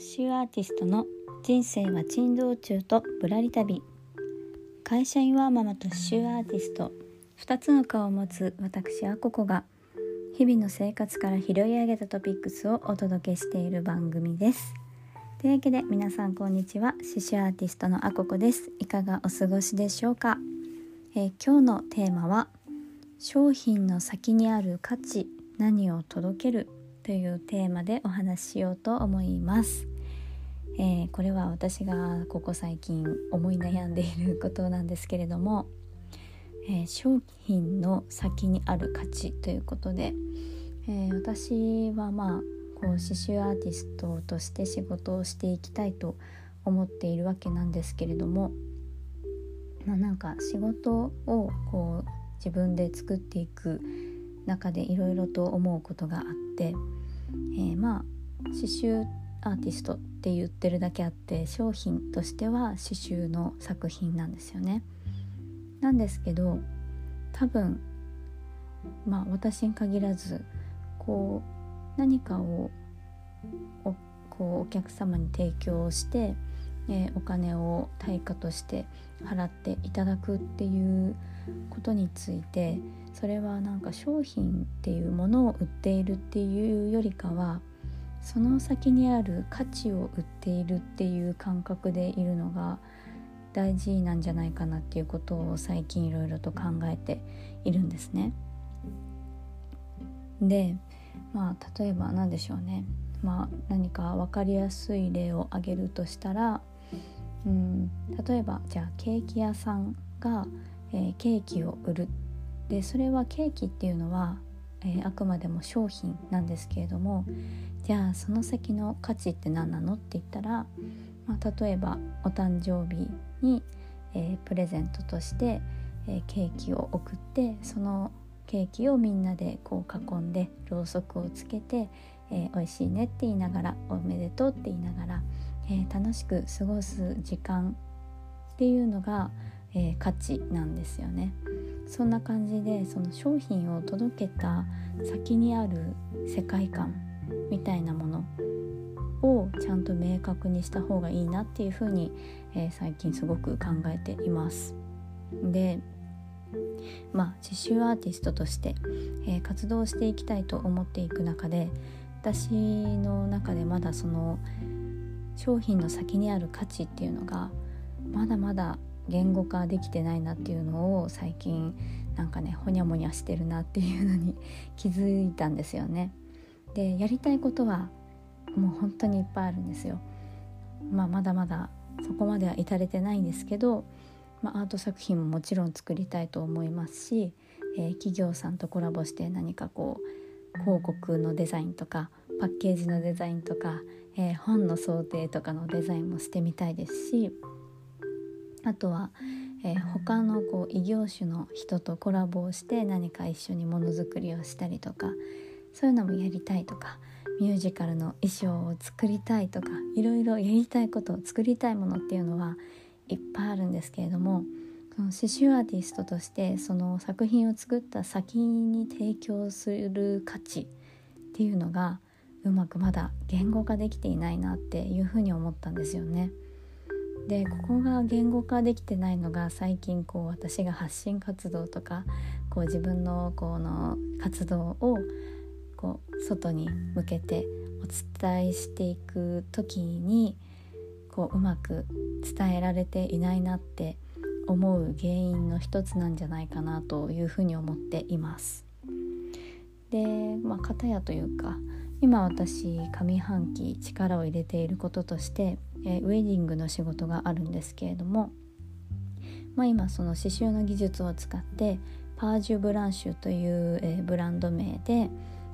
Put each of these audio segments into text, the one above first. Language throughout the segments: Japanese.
シュアーティストの人生は珍道中とぶらり旅。会社員ワーママとシュアーティスト。2つの顔を持つ私アココが。日々の生活から拾い上げたトピックスをお届けしている番組です。というわけで皆さんこんにちは。シシュアーティストのアココです。いかがお過ごしでしょうか、えー、今日のテーマは商品の先にある価値何を届ける？というテーマでお話ししようと思います。えー、これは私がここ最近思い悩んでいることなんですけれども、えー、商品の先にある価値ということで、えー、私はまあこう刺繍アーティストとして仕事をしていきたいと思っているわけなんですけれども、まあ、なんか仕事をこう自分で作っていく中でいろいろと思うことがあって、えー、まあ刺繍アーティストって言ってるだけあって商品としては刺繍の作品なんですよね。なんですけど多分まあ私に限らずこう何かをおこうお客様に提供して、えー、お金を対価として払っていただくっていうことについてそれはなんか商品っていうものを売っているっていうよりかはその先にある価値を売っているっていう感覚でいるのが大事なんじゃないかなっていうことを最近いろいろと考えているんですね。でまあ例えば何でしょうね、まあ、何か分かりやすい例を挙げるとしたらうん。例えばじゃあケーキ屋さんが、えー、ケーキを売る。でそれはケーキっていうのは、えー、あくまでも商品なんですけれどもじゃあその先の価値って何なのって言ったら、まあ、例えばお誕生日に、えー、プレゼントとして、えケーキを送ってそのケーキをみんなでこう囲んでろうそくをつけて、えー、美味しいねって言いながらおめでとうって言いながら、えー、楽しく過ごす時間っていうのが、えー、価値なんですよね。そんな感じでその商品を届けた先にある世界観みたいなものをちゃんと明確にした方がいいなっていうふうに、えー、最近すごく考えています。でまあ刺繍アーティストとして、えー、活動していきたいと思っていく中で私の中でまだその商品の先にある価値っていうのがまだまだ言語化できてないなっていうのを最近なんかねほにゃもにゃしてるなっていうのに 気づいたんですよね。でやりたいことはもう本当にいっぱいあるんですよ。まあ、まだまだそこまでは至れてないんですけど、まあ、アート作品ももちろん作りたいと思いますし、えー、企業さんとコラボして何かこう広告のデザインとかパッケージのデザインとか、えー、本の想定とかのデザインもしてみたいですしあとは、えー、他のこう異業種の人とコラボをして何か一緒にものづくりをしたりとかそういうのもやりたいとかミュージカルの衣装を作りたいとかいろいろやりたいことを作りたいものっていうのはいっぱいあるんですけれどもその刺繍アーティストとしてその作品を作った先に提供する価値っていうのがうまくまだ言語化できていないなっていうふうに思ったんですよね。でここが言語化できてないのが最近こう私が発信活動とかこう自分のこの活動をこう外に向けてお伝えしていく時にこううまく伝えられていないなって思う原因の一つなんじゃないかなというふうに思っています。でまあ片やというか今私上半期力を入れていることとして、えー、ウェディングの仕事があるんですけれども、まあ、今その刺繍の技術を使ってパージュブランシュという、えー、ブランド名で、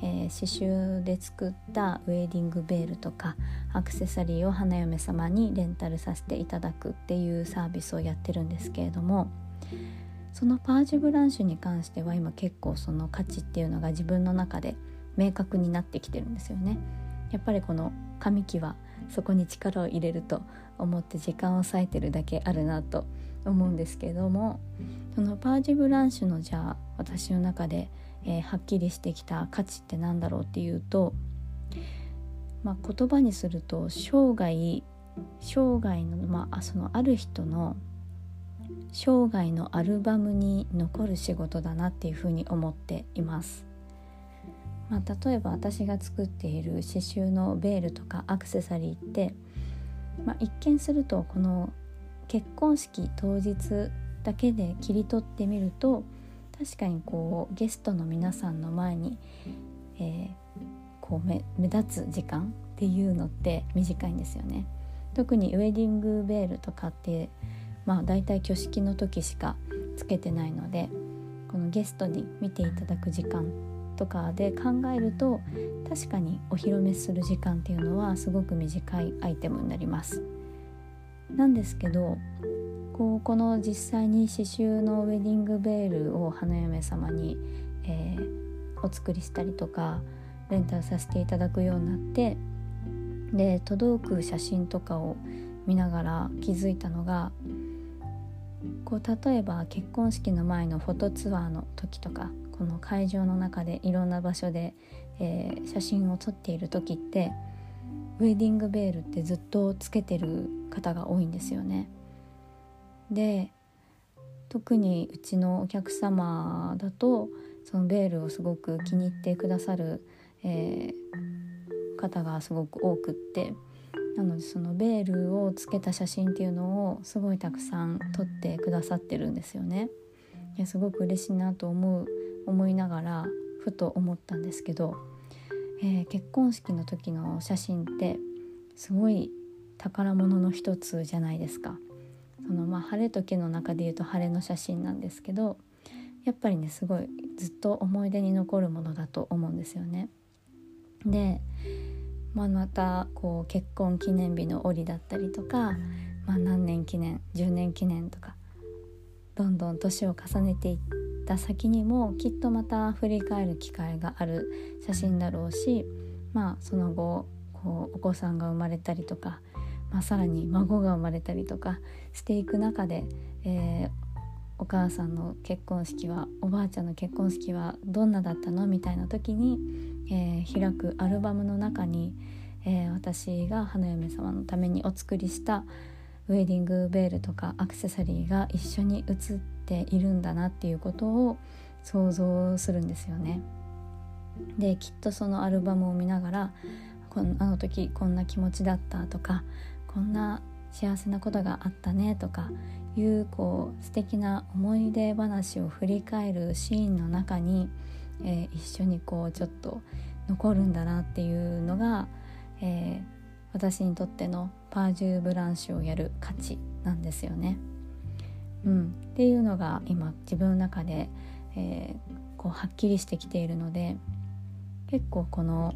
えー、刺繍で作ったウェディングベールとかアクセサリーを花嫁様にレンタルさせていただくっていうサービスをやってるんですけれどもそのパージュブランシュに関しては今結構その価値っていうのが自分の中で明確になってきてるんですよね。やっぱりこの紙機はそこに力を入れると思って時間を割いてるだけあるなと思うんですけどもそのパージブランシュのじゃあ私の中で、えー、はっきりしてきた価値って何だろうっていうとまあ、言葉にすると生涯生涯の,、まあ、そのある人の生涯のアルバムに残る仕事だなっていうふうに思っています。まあ、例えば私が作っている刺繍のベールとかアクセサリーって、まあ、一見するとこの結婚式当日だけで切り取ってみると確かにこうゲストの皆さんの前に、えー、こう目立つ時間っていうのって短いんですよね。特にウェディングベールとかってまあ大体挙式の時しかつけてないのでこのゲストに見ていただく時間とかで考えると確かにお披露目する時間っていうのはすごく短いアイテムになります。なんですけどこうこの実際に刺繍のウェディングベールを花嫁様に、えー、お作りしたりとかレンタルさせていただくようになってで届く写真とかを見ながら気づいたのがこう例えば結婚式の前のフォトツアーの時とかこの会場の中でいろんな場所で、えー、写真を撮っている時ってウェディングベールってずっとつけてる方が多いんですよね。で特にうちのお客様だとそのベールをすごく気に入ってくださる、えー、方がすごく多くってなのでそのベールをつけた写真っていうのをすごいたくさん撮ってくださってるんですよね。すごく嬉しいなと思う思いながらふと思ったんですけど、えー、結婚式の時の写真ってすごい宝物の一つじゃないですか。そのまあ晴れ時の中で言うと晴れの写真なんですけどやっぱりねすごいずっと思い出に残るものだと思うんですよね。で、まあ、またこう結婚記念日の折だったりとか、まあ、何年記念10年記念とかどんどん年を重ねていった先にもきっとまた振り返る機会がある写真だろうしまあその後こうお子さんが生まれたりとか、まあ、さらに孫が生まれたりとかしていく中で、えー、お母さんの結婚式はおばあちゃんの結婚式はどんなだったの？みたいな時に、えー、開くアルバムの中に、えー、私が花嫁様のためにお作りしたウェディングベールとかアクセサリーが一緒に写っているんだなっていうことを想像するんですよね。できっとそのアルバムを見ながらこあの時こんな気持ちだったとかこんな幸せなことがあったねとかいうこう素敵な思い出話を振り返るシーンの中に、えー、一緒にこうちょっと残るんだなっていうのが、えー、私にとってのパージューブランシュをやる価値なんですよね。うん、っていうのが今自分の中で、えー、こうはっきりしてきているので結構この、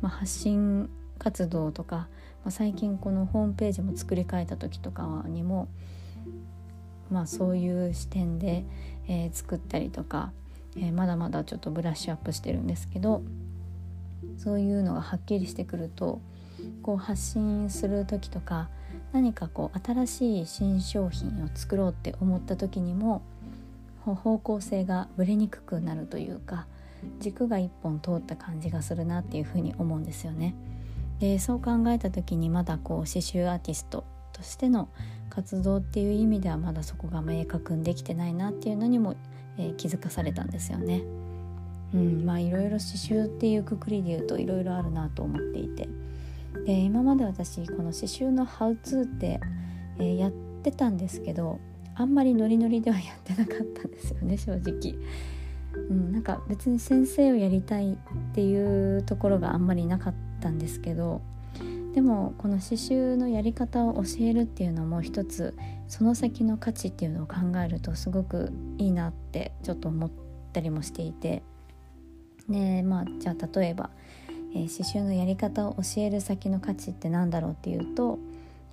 まあ、発信活動とか、まあ、最近このホームページも作り変えた時とかにも、まあ、そういう視点で、えー、作ったりとか、えー、まだまだちょっとブラッシュアップしてるんですけどそういうのがはっきりしてくるとこう発信する時とか何かこう新しい新商品を作ろうって思った時にも方向性がぶれにくくなるというか軸が一本通った感じがするなっていうふうに思うんですよね。でそう考えた時にまだこう刺繍アーティストとしての活動っていう意味ではまだそこが明確にできてないなっていうのにも、えー、気づかされたんですよね。うん、まあいろいろ刺繍っていうくくりで言うといろいろあるなと思っていてで今まで私この刺繍の「ハウツー」って、えー、やってたんですけどあんまりノリノリではやってなかったんですよね正直。うん、なんか別に先生をやりたいっていうところがあんまりなかったんですけどでもこの刺繍のやり方を教えるっていうのも一つその先の価値っていうのを考えるとすごくいいなってちょっと思ったりもしていてでまあじゃあ例えばえー、刺繍のやり方を教える先の価値って何だろうっていうと、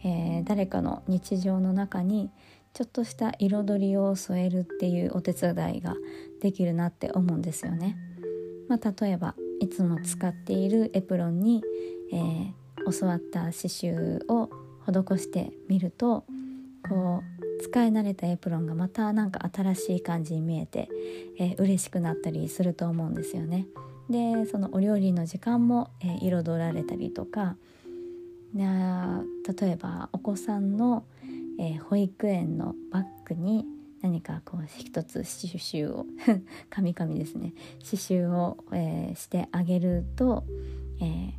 えー、誰かの日常の中にちょっとした彩りを添えるっていうお手伝いができるなって思うんですよね。まあ、例えばいつも使っているエプロンに、えー、教わった刺繍を施してみるとこう使い慣れたエプロンがまたなんか新しい感じに見えて、えー、嬉しくなったりすると思うんですよね。でそのお料理の時間も、えー、彩られたりとか例えばお子さんの、えー、保育園のバッグに何かこう一つ刺繍をカミカミですね刺繍を、えー、してあげると、えー、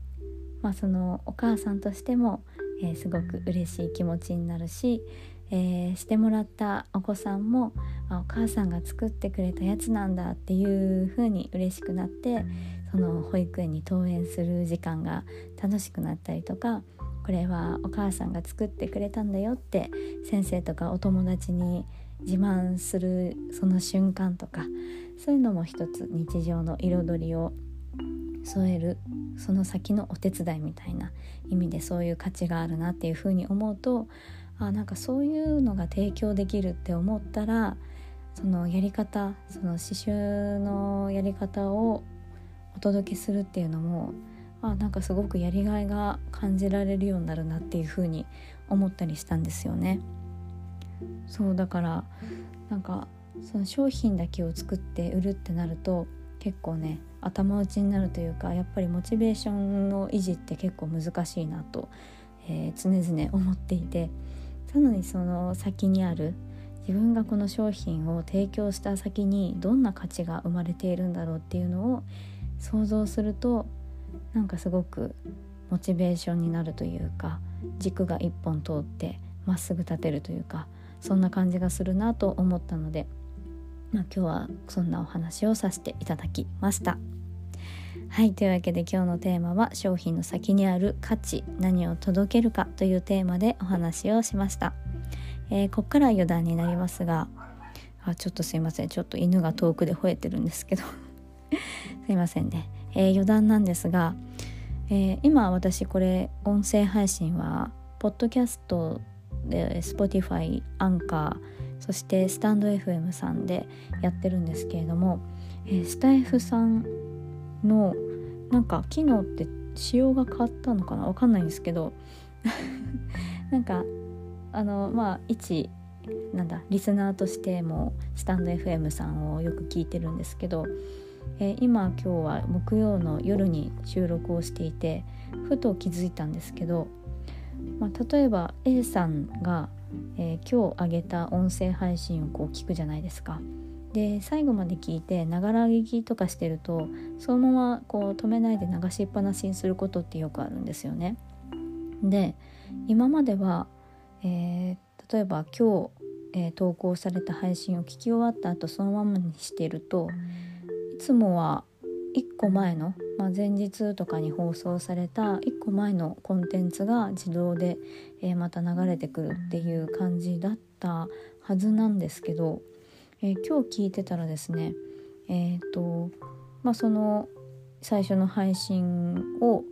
まあ、そのお母さんとしても、えー、すごく嬉しい気持ちになるし、えしてもらったお子さんもあお母さんが作ってくれたやつなんだっていう風に嬉しくなってその保育園に登園する時間が楽しくなったりとかこれはお母さんが作ってくれたんだよって先生とかお友達に自慢するその瞬間とかそういうのも一つ日常の彩りを添えるその先のお手伝いみたいな意味でそういう価値があるなっていうふうに思うとあなんかそういうのが提供できるって思ったらそのやり方その刺繍のやり方をお届けするっていうのもあなんかすごくやりがいが感じられるようになるなっていうふうに思ったりしたんですよね。そうだからなんかその商品だけを作って売るってなると結構ね頭打ちになるというかやっぱりモチベーションの維持って結構難しいなと、えー、常々思っていてなのにその先にある自分がこの商品を提供した先にどんな価値が生まれているんだろうっていうのを想像するとなんかすごくモチベーションになるというか軸が一本通ってまっすぐ立てるというかそんな感じがするなと思ったので、まあ、今日はそんなお話をさせていただきました。はいというわけで今日のテーマは商品の先にある価値何を届けるかというテーマでお話をしました。えー、こっから余談になりますがあちょっとすいませんちょっと犬が遠くで吠えてるんですけど すいませんね、えー、余談なんですが、えー、今私これ音声配信はポッドキャストで Spotify アンカーそしてスタンド FM さんでやってるんですけれども、えー、スタイフさんのなんか機能って仕様が変わったのかな？わかんないんですけど なんかあのまあ一なんだリスナーとしてもスタンド FM さんをよく聞いてるんですけど、えー、今今日は木曜の夜に収録をしていてふと気づいたんですけど、まあ、例えば A さんが、えー、今日上げた音声配信をこう聞くじゃないですか。で最後まで聞いてながら聞きとかしてるとそのままこう止めないで流しっぱなしにすることってよくあるんですよね。で今まではえー、例えば今日、えー、投稿された配信を聞き終わった後そのままにしているといつもは1個前の、まあ、前日とかに放送された1個前のコンテンツが自動で、えー、また流れてくるっていう感じだったはずなんですけど、え今日聞いてたらですねえっ、とまあその最初の配信を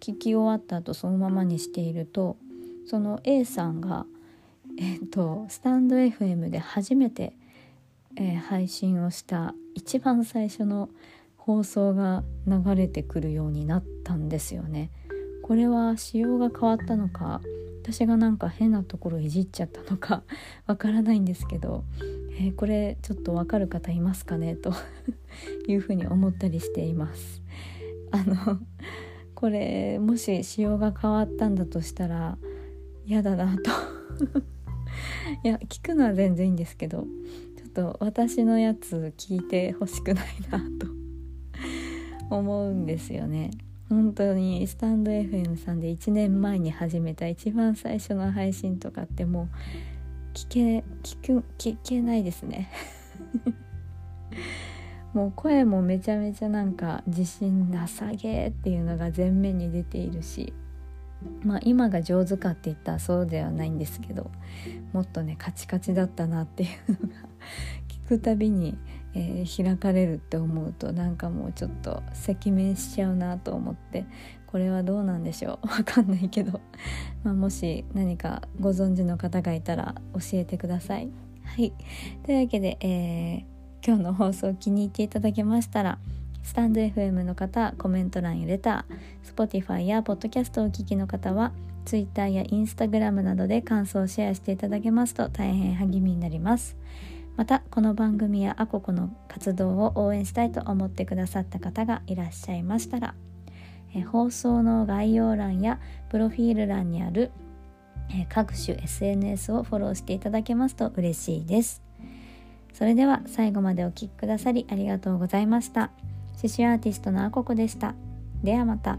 聞き終わった後そのままにしているとその A さんが、えーと、スタンド FM で初めて、え、配信をした一番最初の放送が流れてくるようになったんですよね。これは仕様が変わったのか私がなんか変なところいじっちゃったのかわからないんですけど、えー、これちょっとわかる方いますかね？と いうふうに思ったりしています。あのこれもし仕様が変わったんだとしたら嫌だなと いや聞くのは全然いいんですけどちょっと私のやつ聞いてほしくないなと思うんですよね。本当にスタンド FM さんで1年前に始めた一番最初の配信とかってもう聞け聞く聞けないですね。もう声もめちゃめちゃなんか自信なさげっていうのが前面に出ているしまあ今が上手かって言ったらそうではないんですけどもっとねカチカチだったなっていうのが聞 くたびに、えー、開かれるって思うとなんかもうちょっと赤面しちゃうなと思ってこれはどうなんでしょう？わかんないけど、まあ、もし何かご存知の方がいたら教えてください。はいというわけで、えー、今日の放送気に入っていただけましたらスタンド FM の方、コメント欄やレター、Spotify や Podcast をお聞きの方は、Twitter や Instagram などで感想をシェアしていただけますと大変励みになります。またこの番組やアココの活動を応援したいと思ってくださった方がいらっしゃいましたら放送の概要欄やプロフィール欄にある各種 SNS をフォローしていただけますと嬉しいです。それでは最後までお聴きくださりありがとうございました。刺繍アーティストのアココでした。ではまた。